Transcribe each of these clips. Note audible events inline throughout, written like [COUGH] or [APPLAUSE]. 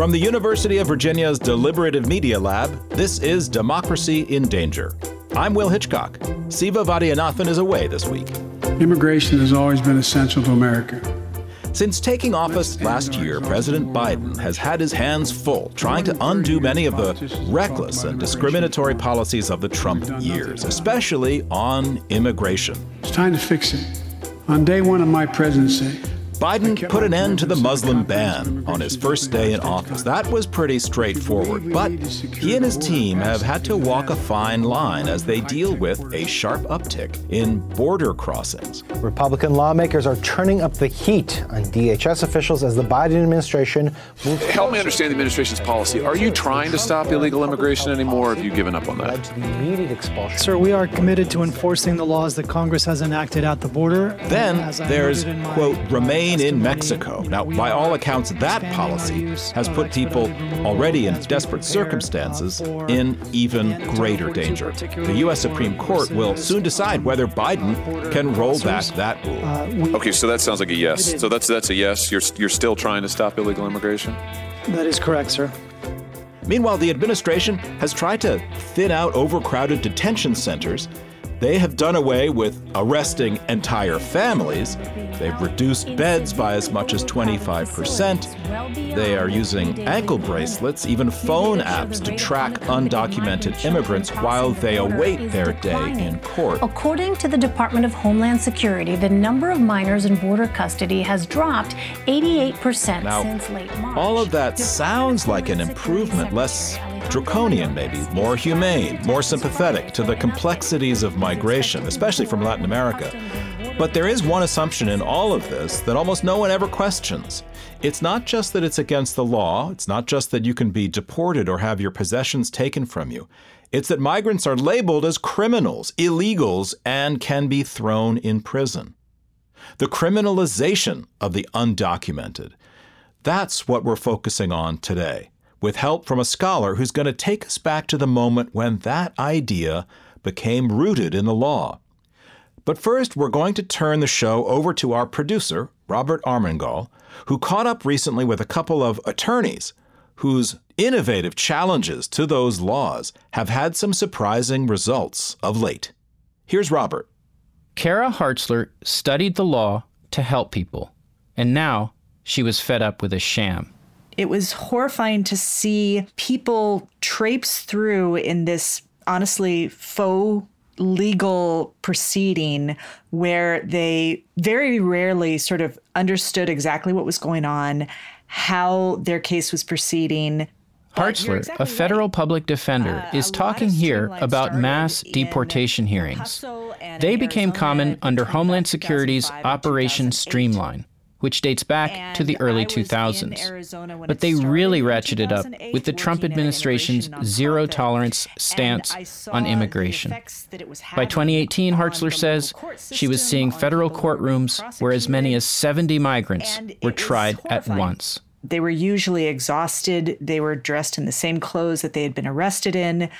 From the University of Virginia's Deliberative Media Lab, this is Democracy in Danger. I'm Will Hitchcock. Siva Vaidhyanathan is away this week. Immigration has always been essential to America. Since taking office last year, President Biden has had his hands full trying to undo many of the reckless and discriminatory policies of the Trump years, especially on immigration. It's time to fix it. On day one of my presidency, Biden put an end to the Muslim ban on his first day in office. That was pretty straightforward, but he and his team have had to walk a fine line as they deal with a sharp uptick in border crossings. Republican lawmakers are turning up the heat on DHS officials as the Biden administration moves. Help me understand the administration's policy. Are you trying to stop illegal immigration anymore, or have you given up on that? To the immediate expulsion. Sir, we are committed to enforcing the laws that Congress has enacted at the border. Then there's, noted in my quote, remain in Mexico. Now, by all accounts, that policy has put people already in desperate circumstances in even greater danger. The U.S. Supreme Court will soon decide whether Biden can roll back that rule. Okay, so that sounds like a yes. So that's that's a yes. You're you're still trying to stop illegal immigration. that is correct, sir. Meanwhile, the administration has tried to thin out overcrowded detention centers. They have done away with arresting entire families. They've reduced beds by as much as 25%. They are using ankle bracelets, even phone apps to track undocumented immigrants while they await their day in court. According to the Department of Homeland Security, the number of minors in border custody has dropped 88% Now, since late March. All of that sounds like an improvement, less draconian maybe, more humane, more sympathetic to the complexities of migration, especially from Latin America. But there is one assumption in all of this that almost no one ever questions. It's not just that it's against the law, it's not just that you can be deported or have your possessions taken from you. It's that migrants are labeled as criminals, illegals, and can be thrown in prison. The criminalization of the undocumented. That's what we're focusing on today, with help from a scholar who's going to take us back to the moment when that idea became rooted in the law. But first, we're going to turn the show over to our producer, Robert Armengol, who caught up recently with a couple of attorneys whose innovative challenges to those laws have had some surprising results of late. Here's Robert. Kara Hartzler studied the law to help people, and now she was fed up with a sham. It was horrifying to see people traipse through in this honestly faux legal proceeding where they very rarely sort of understood exactly what was going on, how their case was proceeding. Hartzler, exactly a federal right. public defender, Uh, is talking here about mass deportation hearings. They became Arizona common under Homeland Security's Operation Streamline, which dates back to the early I was in 2000s. But they really ratcheted up with the Trump working at an administration's zero tolerance stance on immigration. effects that it was By 2018, Hartzler says she was seeing federal people who were courtrooms where as many as 70 migrants were tried at once. They were usually exhausted. They were dressed in the same clothes that they had been arrested in.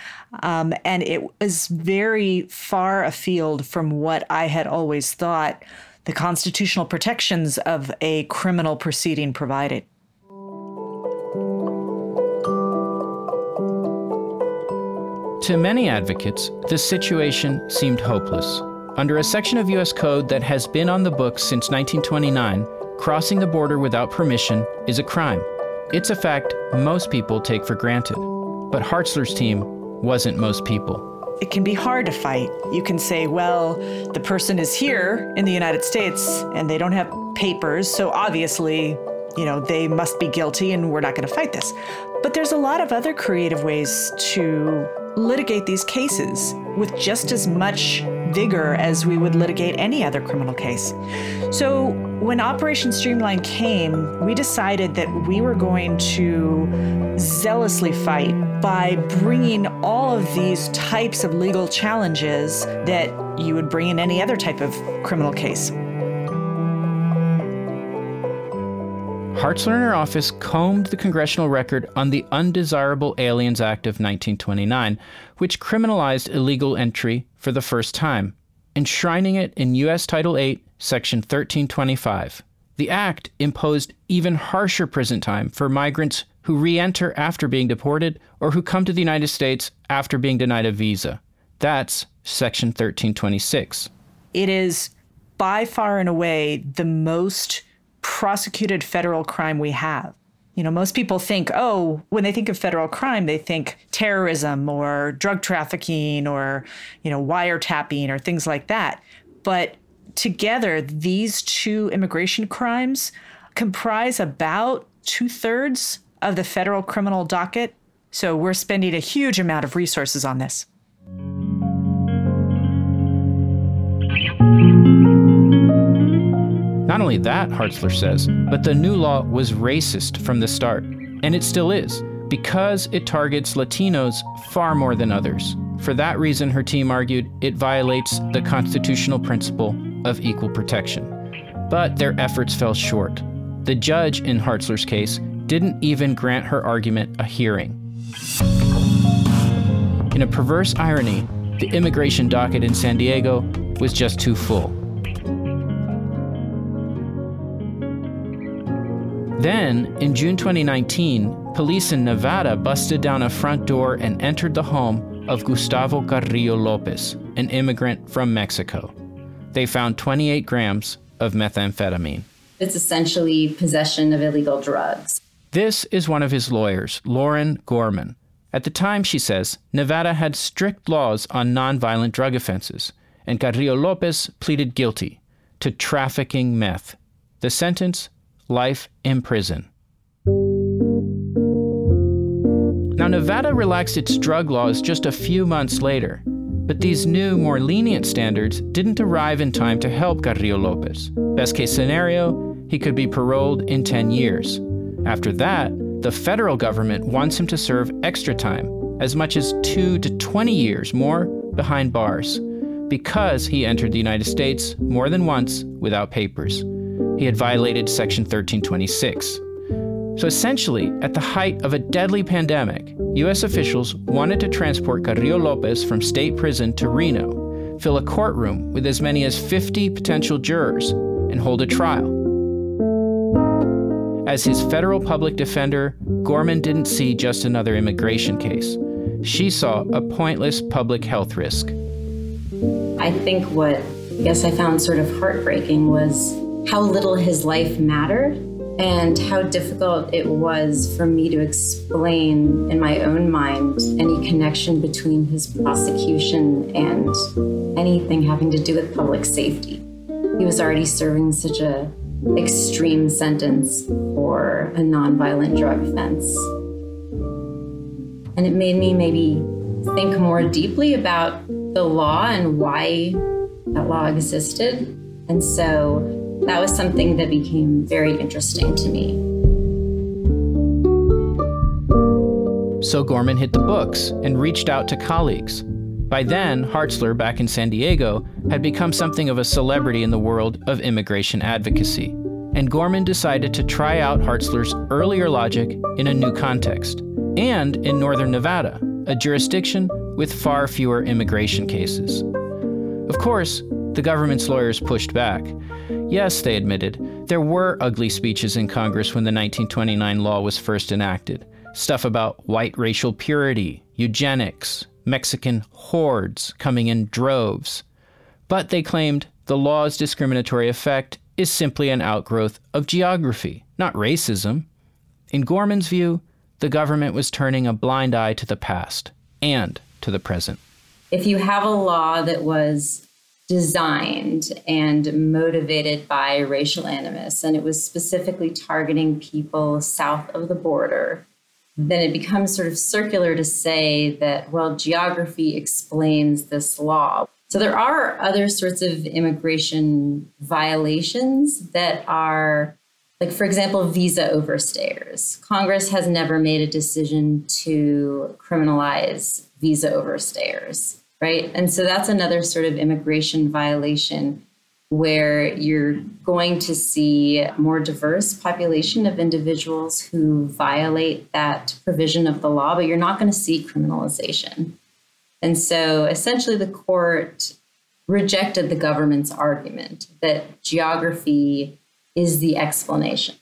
Um, and it was very far afield from what I had always thought the constitutional protections of a criminal proceeding provided. To many advocates, the situation seemed hopeless. Under a section of U.S. Code that has been on the books since 1929, crossing the border without permission is a crime. It's a fact most people take for granted. But Hartzler's team wasn't most people. It can be hard to fight. You can say, well, the person is here in the United States and they don't have papers, so obviously, you know, they must be guilty and we're not going to fight this. But there's a lot of other creative ways to litigate these cases with just as much vigor as we would litigate any other criminal case. So when Operation Streamline came, we decided that we were going to zealously fight by bringing all of these types of legal challenges that you would bring in any other type of criminal case. Hartzler and her office combed the congressional record on the Undesirable Aliens Act of 1929, which criminalized illegal entry for the first time, enshrining it in U.S. Title VIII, Section 1325. The act imposed even harsher prison time for migrants who re enter after being deported or who come to the United States after being denied a visa. That's Section 1326. It is by far and away the most prosecuted federal crime we have. You know, most people think, oh, when they think of federal crime, they think terrorism or drug trafficking or, you know, wiretapping or things like that. But together, these two immigration crimes comprise about two thirds of the federal criminal docket. So we're spending a huge amount of resources on this. Not only that, Hartzler says, but the new law was racist from the start, and it still is, because it targets Latinos far more than others. For that reason, her team argued it violates the constitutional principle of equal protection. But their efforts fell short. The judge in Hartzler's case didn't even grant her argument a hearing. In a perverse irony, the immigration docket in San Diego was just too full. Then, in June 2019, police in Nevada busted down a front door and entered the home of Gustavo Carrillo Lopez, an immigrant from Mexico. They found 28 grams of methamphetamine. It's essentially possession of illegal drugs. This is one of his lawyers, Lauren Gorman. At the time, she says, Nevada had strict laws on nonviolent drug offenses, and Carrillo Lopez pleaded guilty to trafficking meth. The sentence life in prison. Now, Nevada relaxed its drug laws just a few months later, but these new, more lenient standards didn't arrive in time to help Carrillo Lopez. Best case scenario, he could be paroled in 10 years. After that, the federal government wants him to serve extra time, as much as 2 to 20 years more behind bars, because he entered the United States more than once without papers he had violated Section 1326. So essentially, at the height of a deadly pandemic, U.S. officials wanted to transport Carrillo Lopez from state prison to Reno, fill a courtroom with as many as 50 potential jurors, and hold a trial. As his federal public defender, Gorman didn't see just another immigration case. She saw a pointless public health risk. I think what I guess I found sort of heartbreaking was how little his life mattered and how difficult it was for me to explain in my own mind any connection between his prosecution and anything having to do with public safety. He was already serving such a extreme sentence for a nonviolent drug offense. And it made me maybe think more deeply about the law and why that law existed. And so that was something that became very interesting to me. So Gorman hit the books and reached out to colleagues. By then, Hartzler, back in San Diego, had become something of a celebrity in the world of immigration advocacy. And Gorman decided to try out Hartzler's earlier logic in a new context, and in northern Nevada, a jurisdiction with far fewer immigration cases. Of course, the government's lawyers pushed back. Yes, they admitted, there were ugly speeches in Congress when the 1929 law was first enacted. Stuff about white racial purity, eugenics, Mexican hordes coming in droves. But they claimed the law's discriminatory effect is simply an outgrowth of geography, not racism. In Gorman's view, the government was turning a blind eye to the past and to the present. If you have a law that was designed and motivated by racial animus, and it was specifically targeting people south of the border, then it becomes sort of circular to say that, well, geography explains this law. So there are other sorts of immigration violations that are, like, for example, visa overstayers. Congress has never made a decision to criminalize visa overstayers right? And so that's another sort of immigration violation where you're going to see more diverse population of individuals who violate that provision of the law, but you're not going to see criminalization. And so essentially, the court rejected the government's argument that geography is the explanation.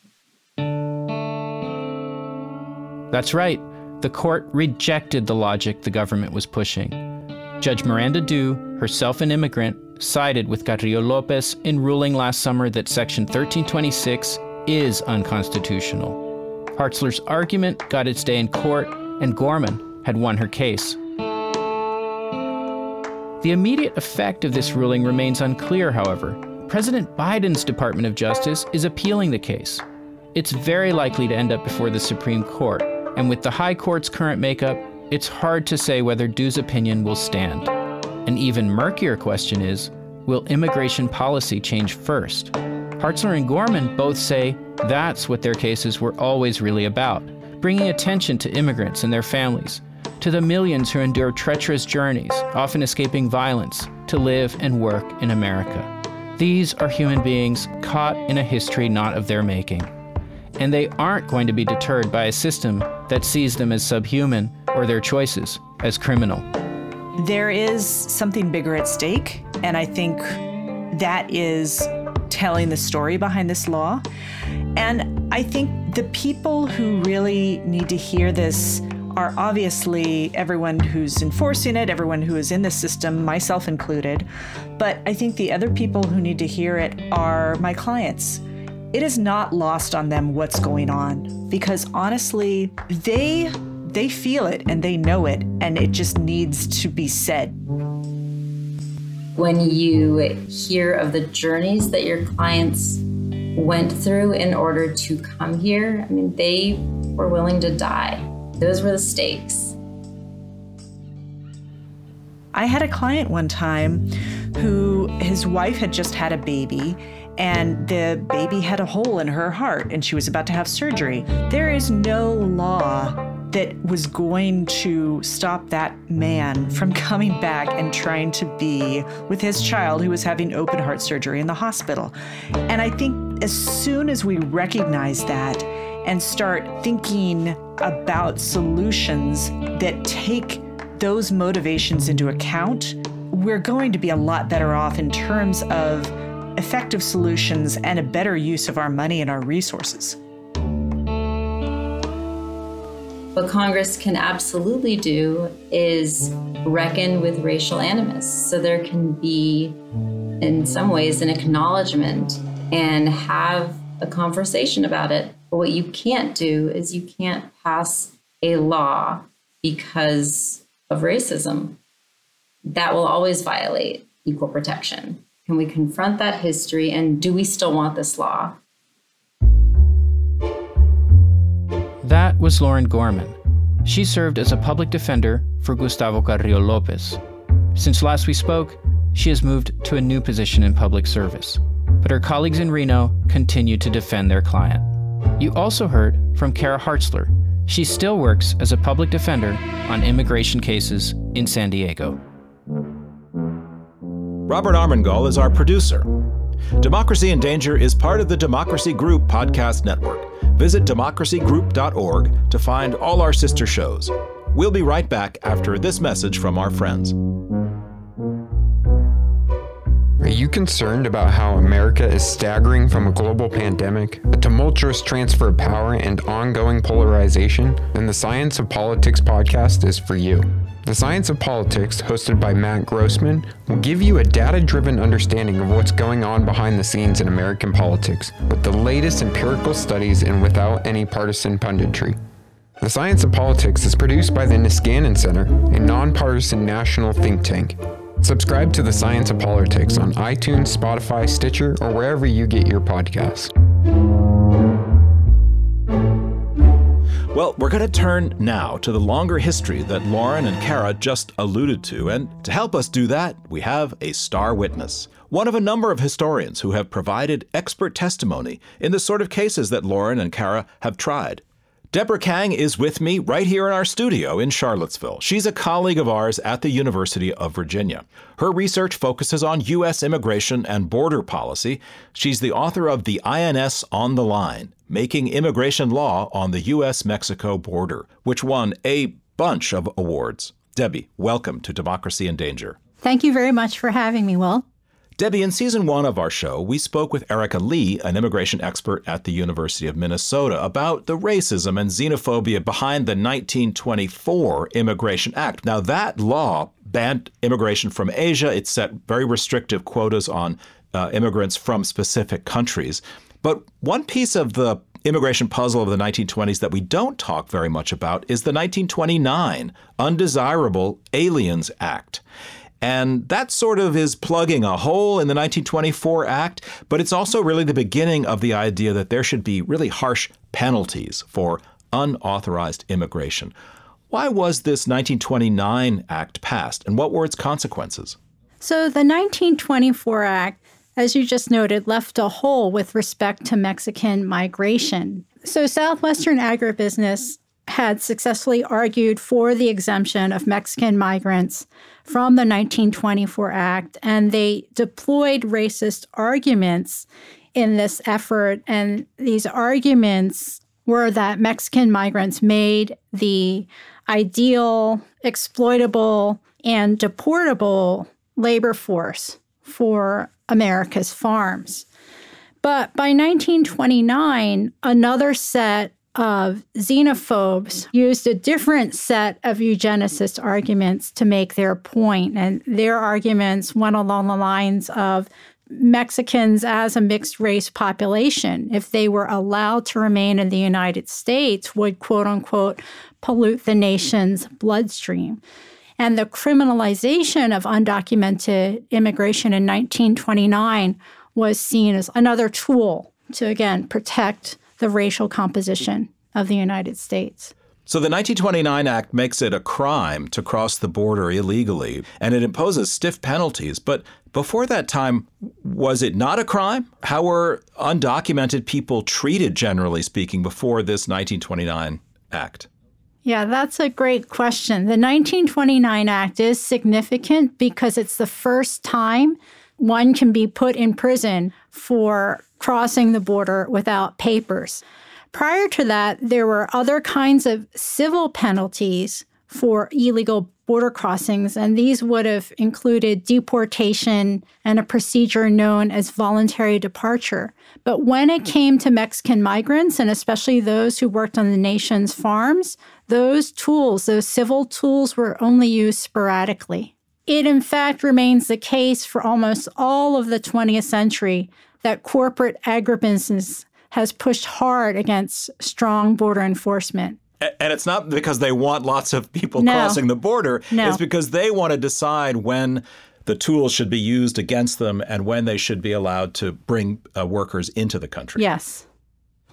That's right, the court rejected the logic the government was pushing. Judge Miranda Du, herself an immigrant, sided with Carrillo Lopez in ruling last summer that Section 1326 is unconstitutional. Hartzler's argument got its day in court, and Gorman had won her case. The immediate effect of this ruling remains unclear, however. President Biden's Department of Justice is appealing the case. It's very likely to end up before the Supreme Court, and with the High Court's current makeup, it's hard to say whether Du's opinion will stand. An even murkier question is will immigration policy change first? Hartzler and Gorman both say that's what their cases were always really about bringing attention to immigrants and their families, to the millions who endure treacherous journeys, often escaping violence, to live and work in America. These are human beings caught in a history not of their making. And they aren't going to be deterred by a system that sees them as subhuman or their choices as criminal. There is something bigger at stake, and I think that is telling the story behind this law. And I think the people who really need to hear this are obviously everyone who's enforcing it, everyone who is in the system, myself included. But I think the other people who need to hear it are my clients. It is not lost on them what's going on because honestly, they they feel it and they know it, and it just needs to be said. When you hear of the journeys that your clients went through in order to come here, I mean, they were willing to die. Those were the stakes. I had a client one time who his wife had just had a baby and the baby had a hole in her heart and she was about to have surgery. There is no law that was going to stop that man from [LAUGHS] coming back and trying to be with his child who was having open heart surgery in the hospital. And I think as soon as we recognize that and start thinking about solutions that take those motivations into account, we're going to be a lot better off in terms of effective solutions and a better use of our money and our resources. What Congress can absolutely do is reckon with racial animus. So there can be, in some ways, an acknowledgement and have a conversation about it. But what you can't do is you can't pass a law because of racism. That will always violate equal protection. Can we confront that history and do we still want this law? That was Lauren Gorman. She served as a public defender for Gustavo Carrillo Lopez. Since last we spoke, she has moved to a new position in public service, but her colleagues in Reno continue to defend their client. You also heard from Kara Hartzler. She still works as a public defender on immigration cases in San Diego. Robert Armengol is our producer. Democracy in Danger is part of the Democracy Group podcast network. Visit democracygroup.org to find all our sister shows. We'll be right back after this message from our friends. Are you concerned about how America is staggering from a global pandemic, a tumultuous transfer of power, and ongoing polarization? Then the Science of Politics podcast is for you. The Science of Politics, hosted by Matt Grossmann, will give you a data driven understanding of what's going on behind the scenes in American politics, with the latest empirical studies and without any partisan punditry. The Science of Politics is produced by the Niskanen Center, a nonpartisan national think tank. Subscribe to the Science of Politics on iTunes, Spotify, Stitcher, or wherever you get your podcasts. Well, we're going to turn now to the longer history that Lauren and Kara just alluded to, and to help us do that, we have a star witness, one of a number of historians who have provided expert testimony in the sort of cases that Lauren and Kara have tried. Deborah Kang is with me right here in our studio in Charlottesville. She's a colleague of ours at the University of Virginia. Her research focuses on U.S. immigration and border policy. She's the author of The INS on the Line Making Immigration Law on the U.S. Mexico Border, which won a bunch of awards. Debbie, welcome to Democracy in Danger. Thank you very much for having me, Will. Debbie, in season one of our show, we spoke with Erika Lee, an immigration expert at the University of Minnesota, about the racism and xenophobia behind the 1924 Immigration Act. Now, that law banned immigration from Asia, it set very restrictive quotas on uh, immigrants from specific countries. But one piece of the immigration puzzle of the 1920s that we don't talk very much about is the 1929 Undesirable Aliens Act. And that sort of is plugging a hole in the 1924 Act, but it's also really the beginning of the idea that there should be really harsh penalties for unauthorized immigration. Why was this 1929 Act passed, and what were its consequences? So, the 1924 Act, as you just noted, left a hole with respect to Mexican migration. So, Southwestern agribusiness had successfully argued for the exemption of Mexican migrants from the 1924 Act, and they deployed racist arguments in this effort. And these arguments were that Mexican migrants made the ideal, exploitable, and deportable labor force for America's farms. But by 1929, another set of xenophobes used a different set of eugenicist arguments to make their point. And their arguments went along the lines of Mexicans as a mixed race population, if they were allowed to remain in the United States, would quote unquote pollute the nation's bloodstream. And the criminalization of undocumented immigration in 1929 was seen as another tool to, again, protect the racial composition of the United States. So the 1929 Act makes it a crime to cross the border illegally, and it imposes stiff penalties. But before that time, was it not a crime? How were undocumented people treated, generally speaking, before this 1929 Act? Yeah, that's a great question. The 1929 Act is significant because it's the first time one can be put in prison for crossing the border without papers. Prior to that, there were other kinds of civil penalties for illegal border crossings, and these would have included deportation and a procedure known as voluntary departure. But when it came to Mexican migrants, and especially those who worked on the nation's farms, those tools, those civil tools, were only used sporadically. It, in fact, remains the case for almost all of the 20th century that corporate agribusiness has pushed hard against strong border enforcement. And it's not because they want lots of people no. crossing the border. No. It's because they want to decide when the tools should be used against them and when they should be allowed to bring uh, workers into the country. Yes.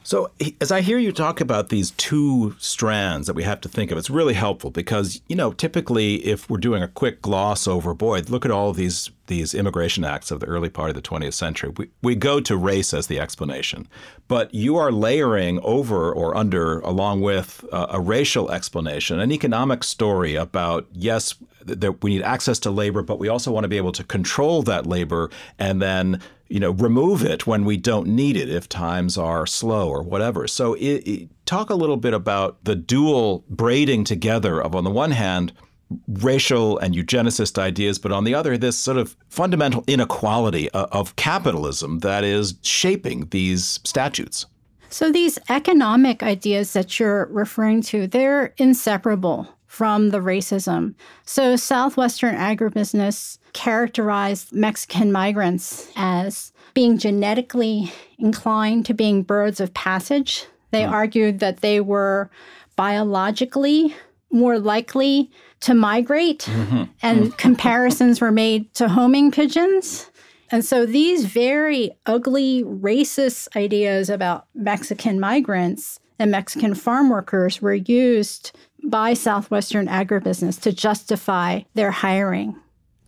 So, as I hear you talk about these two strands that we have to think of, it's really helpful because, you know, typically if we're doing a quick gloss over, boy, look at all these these immigration acts of the early part of the 20th century, we, we go to race as the explanation. But you are layering over or under, along with uh, a racial explanation, an economic story about, yes, that we need access to labor, but we also want to be able to control that labor and then you know, remove it when we don't need it if times are slow or whatever. So, it, it, talk a little bit about the dual braiding together of, on the one hand, racial and eugenicist ideas, but on the other, this sort of fundamental inequality of, of capitalism that is shaping these statutes. So, these economic ideas that you're referring to, they're inseparable from the racism. So, Southwestern agribusiness characterized Mexican migrants as being genetically inclined to being birds of passage. They mm. argued that they were biologically more likely to migrate, mm-hmm. and mm. comparisons were made to homing pigeons. And so these very ugly, racist ideas about Mexican migrants and Mexican farm workers were used by Southwestern agribusiness to justify their hiring.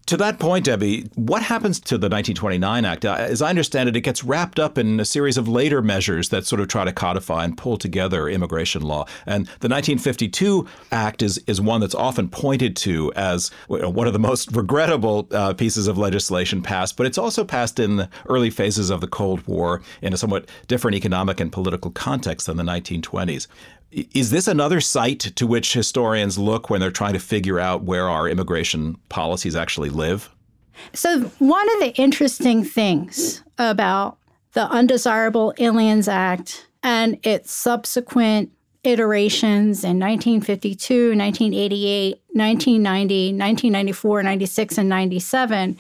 To that point, Debbie, what happens to the 1929 Act? Uh, as I understand it, it gets wrapped up in a series of later measures that sort of try to codify and pull together immigration law. And the 1952 Act is, is one that's often pointed to as one of the most regrettable uh, pieces of legislation passed, but it's also passed in the early phases of the Cold War in a somewhat different economic and political context than the 1920s. Is this another site to which historians look when they're trying to figure out where our immigration policies actually live? So, one of the interesting things about the Undesirable Aliens Act and its subsequent iterations in 1952, 1988, 1990, 1994, 96, and 97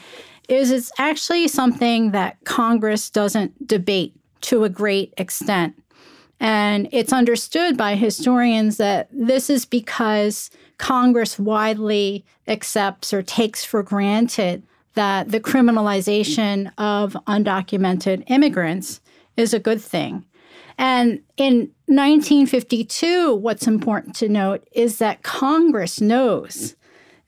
is it's actually something that Congress doesn't debate to a great extent. And it's understood by historians that this is because Congress widely accepts or takes for granted that the criminalization of undocumented immigrants is a good thing. And in 1952, what's important to note is that Congress knows,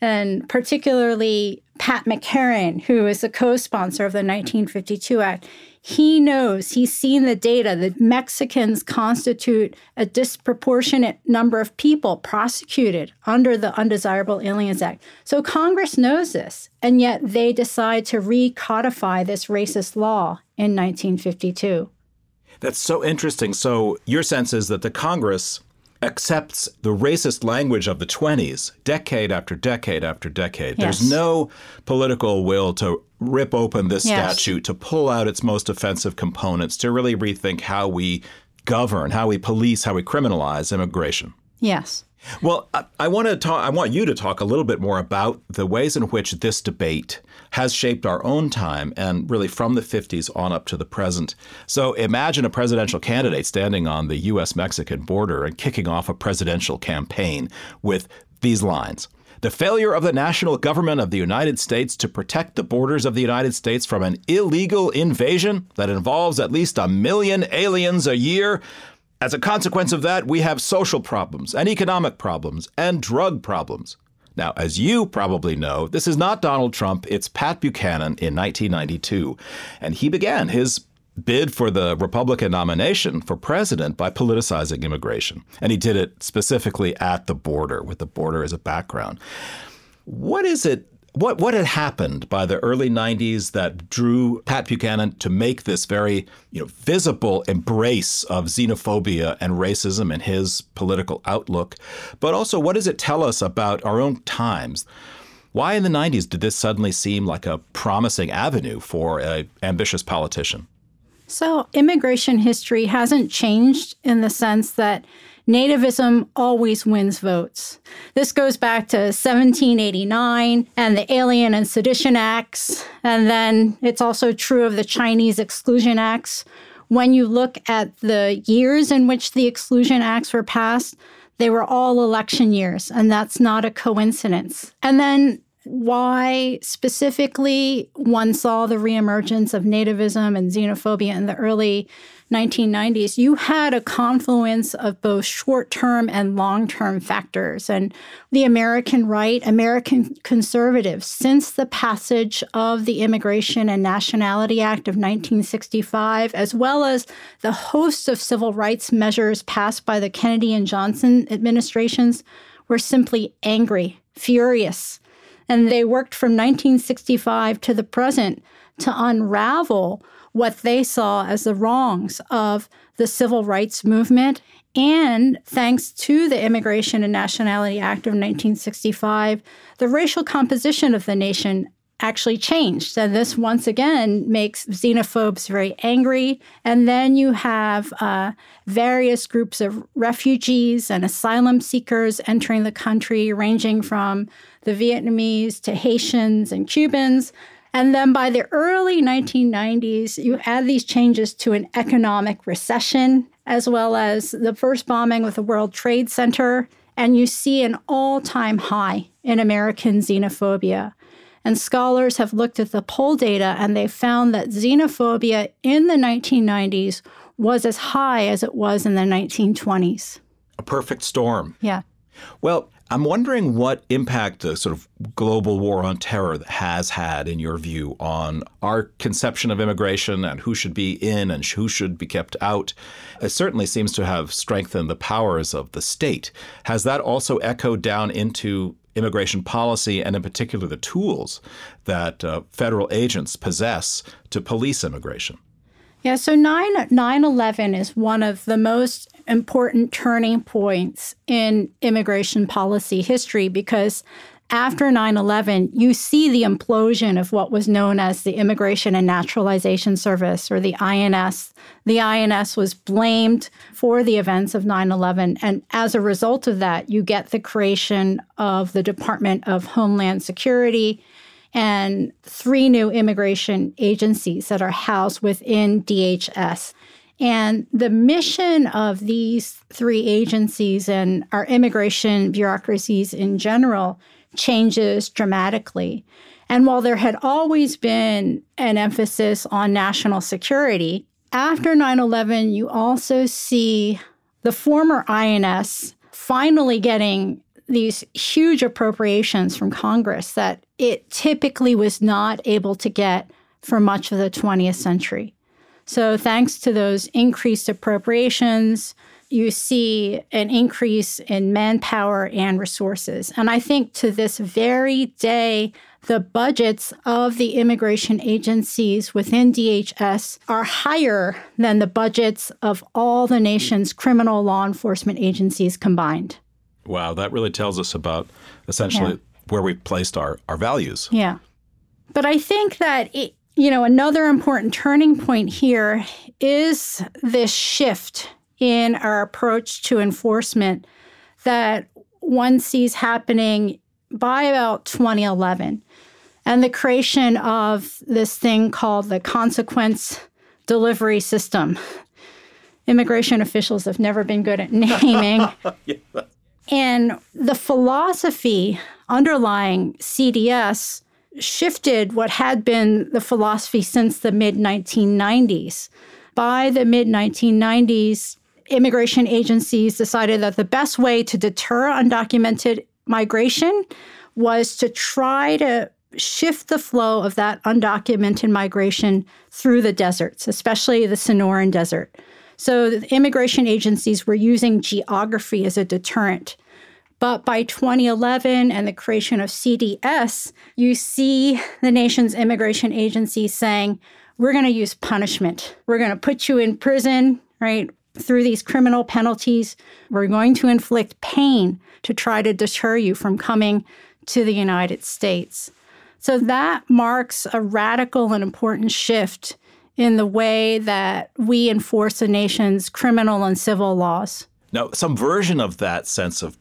and particularly Pat McCarran, who is the co sponsor of the 1952 Act, he knows, he's seen the data that Mexicans constitute a disproportionate number of people prosecuted under the Undesirable Aliens Act. So Congress knows this, and yet they decide to recodify this racist law in 1952. That's so interesting. So, your sense is that the Congress accepts the racist language of the 20s decade after decade after decade. Yes. There's no political will to rip open this yes. statute, to pull out its most offensive components, to really rethink how we govern, how we police, how we criminalize immigration. Yes. Well, I, I want to talk. I want you to talk a little bit more about the ways in which this debate has shaped our own time and really from the 50s on up to the present. So imagine a presidential candidate standing on the U.S. Mexican border and kicking off a presidential campaign with these lines. The failure of the national government of the United States to protect the borders of the United States from an illegal invasion that involves at least a million aliens a year as a consequence of that, we have social problems and economic problems and drug problems. Now, as you probably know, this is not Donald Trump, it's Pat Buchanan in 1992. And he began his bid for the Republican nomination for president by politicizing immigration. And he did it specifically at the border, with the border as a background. What is it what what had happened by the early 90s that drew Pat Buchanan to make this very you know visible embrace of xenophobia and racism in his political outlook? But also what does it tell us about our own times? Why in the 90s did this suddenly seem like a promising avenue for an ambitious politician? So immigration history hasn't changed in the sense that nativism always wins votes. This goes back to 1789 and the Alien and Sedition Acts, and then it's also true of the Chinese Exclusion Acts. When you look at the years in which the Exclusion Acts were passed, they were all election years, and that's not a coincidence. And then why specifically one saw the reemergence of nativism and xenophobia in the early 1990s, you had a confluence of both short term and long term factors. And the American right, American conservatives, since the passage of the Immigration and Nationality Act of 1965, as well as the host of civil rights measures passed by the Kennedy and Johnson administrations, were simply angry, furious. And they worked from 1965 to the present to unravel what they saw as the wrongs of the civil rights movement. And thanks to the Immigration and Nationality Act of 1965, the racial composition of the nation actually changed. And this once again makes xenophobes very angry. And then you have uh, various groups of refugees and asylum seekers entering the country, ranging from the Vietnamese to Haitians and Cubans. And then by the early 1990s, you add these changes to an economic recession, as well as the first bombing with the World Trade Center, and you see an all time high in American xenophobia. And scholars have looked at the poll data and they found that xenophobia in the 1990s was as high as it was in the 1920s. A perfect storm. Yeah. Well, I'm wondering what impact the sort of global war on terror has had, in your view, on our conception of immigration and who should be in and who should be kept out. It certainly seems to have strengthened the powers of the state. Has that also echoed down into immigration policy and, in particular, the tools that uh, federal agents possess to police immigration? Yeah, so 9 9 11 is one of the most important turning points in immigration policy history because after 9 11, you see the implosion of what was known as the Immigration and Naturalization Service or the INS. The INS was blamed for the events of 9 11. And as a result of that, you get the creation of the Department of Homeland Security and three new immigration agencies that are housed within DHS. And the mission of these three agencies and our immigration bureaucracies in general changes dramatically. And while there had always been an emphasis on national security, after 9 11, you also see the former INS finally getting these huge appropriations from Congress that it typically was not able to get for much of the 20th century. So, thanks to those increased appropriations, you see an increase in manpower and resources. And I think to this very day, the budgets of the immigration agencies within DHS are higher than the budgets of all the nation's criminal law enforcement agencies combined. Wow, that really tells us about essentially yeah. where we've placed our, our values. Yeah. But I think that it, you know, another important turning point here is this shift in our approach to enforcement that one sees happening by about 2011 and the creation of this thing called the consequence delivery system. Immigration officials have never been good at [LAUGHS] naming. [LAUGHS] yeah. And the philosophy underlying CDS shifted what had been the philosophy since the mid 1990s. By the mid 1990s, immigration agencies decided that the best way to deter undocumented migration was to try to shift the flow of that undocumented migration through the deserts, especially the Sonoran Desert. So the immigration agencies were using geography as a deterrent. But by 2011 and the creation of CDS, you see the nation's immigration agency saying, we're going to use punishment. We're going to put you in prison, right? Through these criminal penalties, we're going to inflict pain to try to deter you from coming to the United States. So that marks a radical and important shift in the way that we enforce the nation's criminal and civil laws. Now, some version of that sense of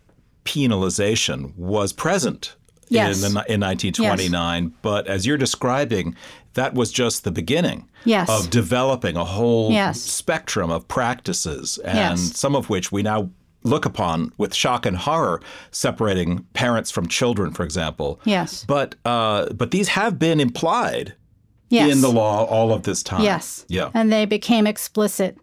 penalization was present yes. in, the, in 1929. Yes. But as you're describing, that was just the beginning yes. of developing a whole spectrum of practices, and some of which we now look upon with shock and horror, separating parents from children, for example. Yes. But uh, but these have been implied yes. in the law all of this time. Yes. Yeah. And they became explicit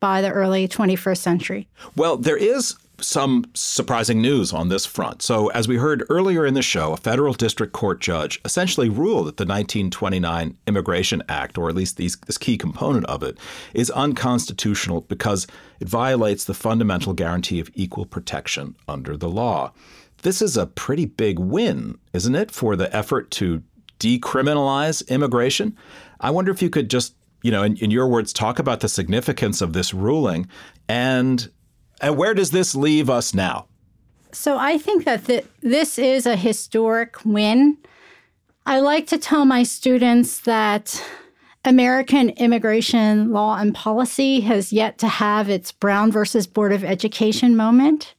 by the early 21st century. Well, there is some surprising news on this front. So, as we heard earlier in the show, a federal district court judge essentially ruled that the 1929 Immigration Act, or at least these, this key component of it, is unconstitutional because it violates the fundamental guarantee of equal protection under the law. This is a pretty big win, isn't it, for the effort to decriminalize immigration? I wonder if you could just you know, in, in, your words, talk about the significance of this ruling and and where does this leave us now? So I think that th- this is a historic win. I like to tell my students that American immigration law and policy has yet to have its Brown versus Board of Education moment.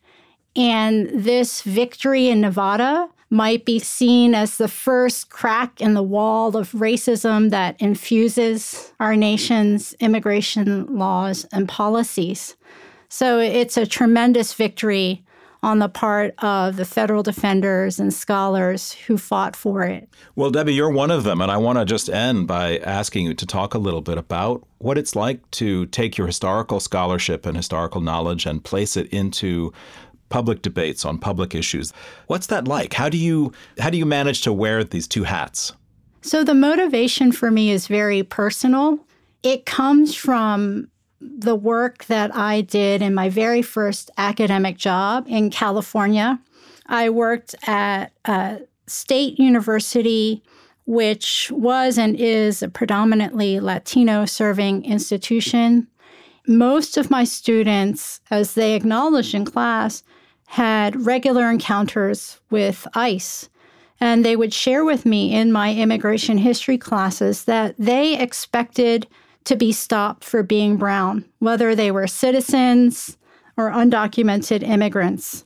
And this victory in Nevada might be seen as the first crack in the wall of racism that infuses our nation's immigration laws and policies. So it's a tremendous victory on the part of the federal defenders and scholars who fought for it. Well, Debbie, you're one of them. And I want to just end by asking you to talk a little bit about what it's like to take your historical scholarship and historical knowledge and place it into public debates on public issues. What's that like? How do you how do you manage to wear these two hats? So the motivation for me is very personal. It comes from the work that I did in my very first academic job in California. I worked at a state university, which was and is a predominantly Latino serving institution. Most of my students, as they acknowledged in class, had regular encounters with ICE. And they would share with me in my immigration history classes that they expected to be stopped for being brown, whether they were citizens or undocumented immigrants.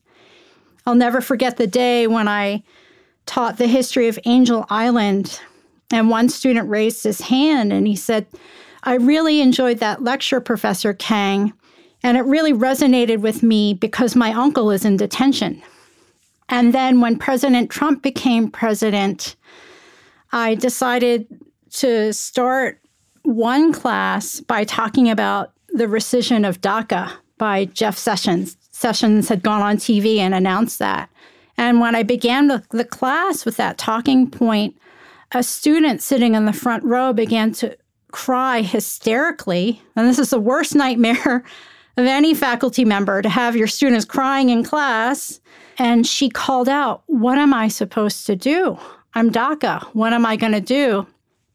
I'll never forget the day when I taught the history of Angel Island, and one student raised his hand and he said, I really enjoyed that lecture, Professor Kang, and it really resonated with me because my uncle is in detention. And then when President Trump became president, I decided to start one class by talking about the rescission of DACA by Jeff Sessions. Sessions had gone on TV and announced that. And when I began the, the class with that talking point, a student sitting in the front row began to cry hysterically. And this is the worst nightmare [LAUGHS] of any faculty member to have your students crying in class. And she called out, What am I supposed to do? I'm DACA. What am I going to do?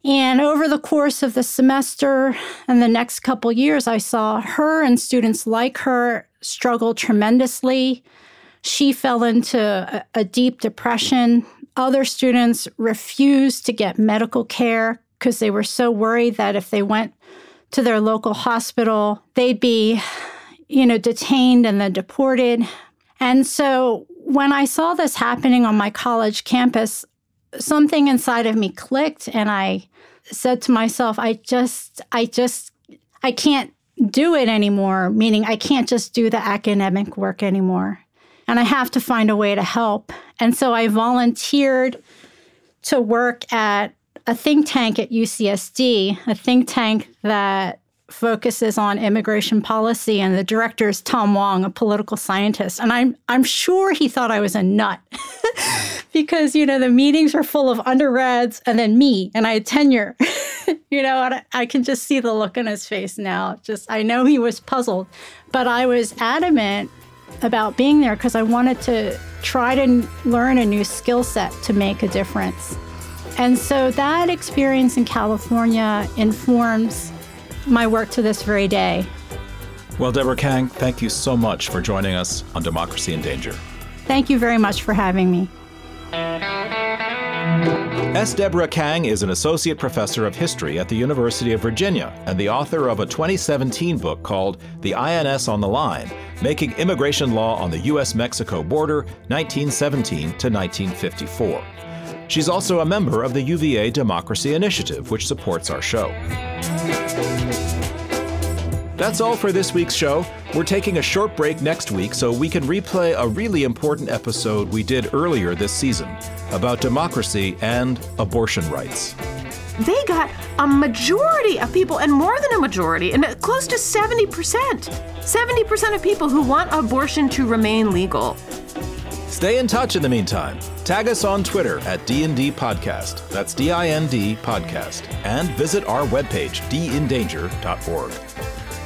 And over the course of the semester and the next couple years, I saw her and students like her struggle tremendously. She fell into a, a deep depression. Other students refused to get medical care because they were so worried that if they went to their local hospital, they'd be, you know, detained and then deported. And so when I saw this happening on my college campus, something inside of me clicked and I said to myself, I just, I just, I can't do it anymore, meaning I can't just do the academic work anymore. And I have to find a way to help. And so I volunteered to work at a think tank at UCSD, a think tank that focuses on immigration policy, and the director is Tom Wong, a political scientist. And I'm I'm sure he thought I was a nut [LAUGHS] because you know the meetings were full of undergrads and then me, and I had tenure. [LAUGHS] you know, I, I can just see the look on his face now. Just I know he was puzzled, but I was adamant about being there because I wanted to try to learn a new skill set to make a difference. And so that experience in California informs my work to this very day. Well, Deborah Kang, thank you so much for joining us on Democracy in Danger. Thank you very much for having me. S. Deborah Kang is an associate professor of history at the University of Virginia and the author of a 2017 book called The INS on the Line Making Immigration Law on the U.S. Mexico Border, 1917 to 1954. She's also a member of the UVA Democracy Initiative, which supports our show. That's all for this week's show. We're taking a short break next week so we can replay a really important episode we did earlier this season about democracy and abortion rights. They got a majority of people, and more than a majority, and close to 70%. 70% of people who want abortion to remain legal. Stay in touch in the meantime. Tag us on Twitter at DND Podcast. That's D I N D Podcast. And visit our webpage, dindanger.org.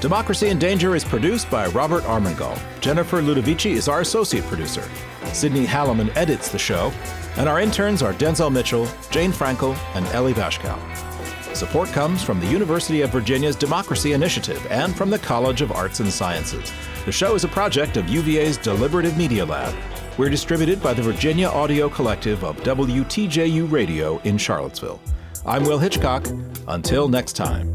Democracy in Danger is produced by Robert Armengol. Jennifer Ludovici is our associate producer. Sydney Halliman edits the show. And our interns are Denzel Mitchell, Jane Frankel, and Ellie Bashkow. Support comes from the University of Virginia's Democracy Initiative and from the College of Arts and Sciences. The show is a project of UVA's Deliberative Media Lab. We're distributed by the Virginia Audio Collective of WTJU Radio in Charlottesville. I'm Will Hitchcock. Until next time.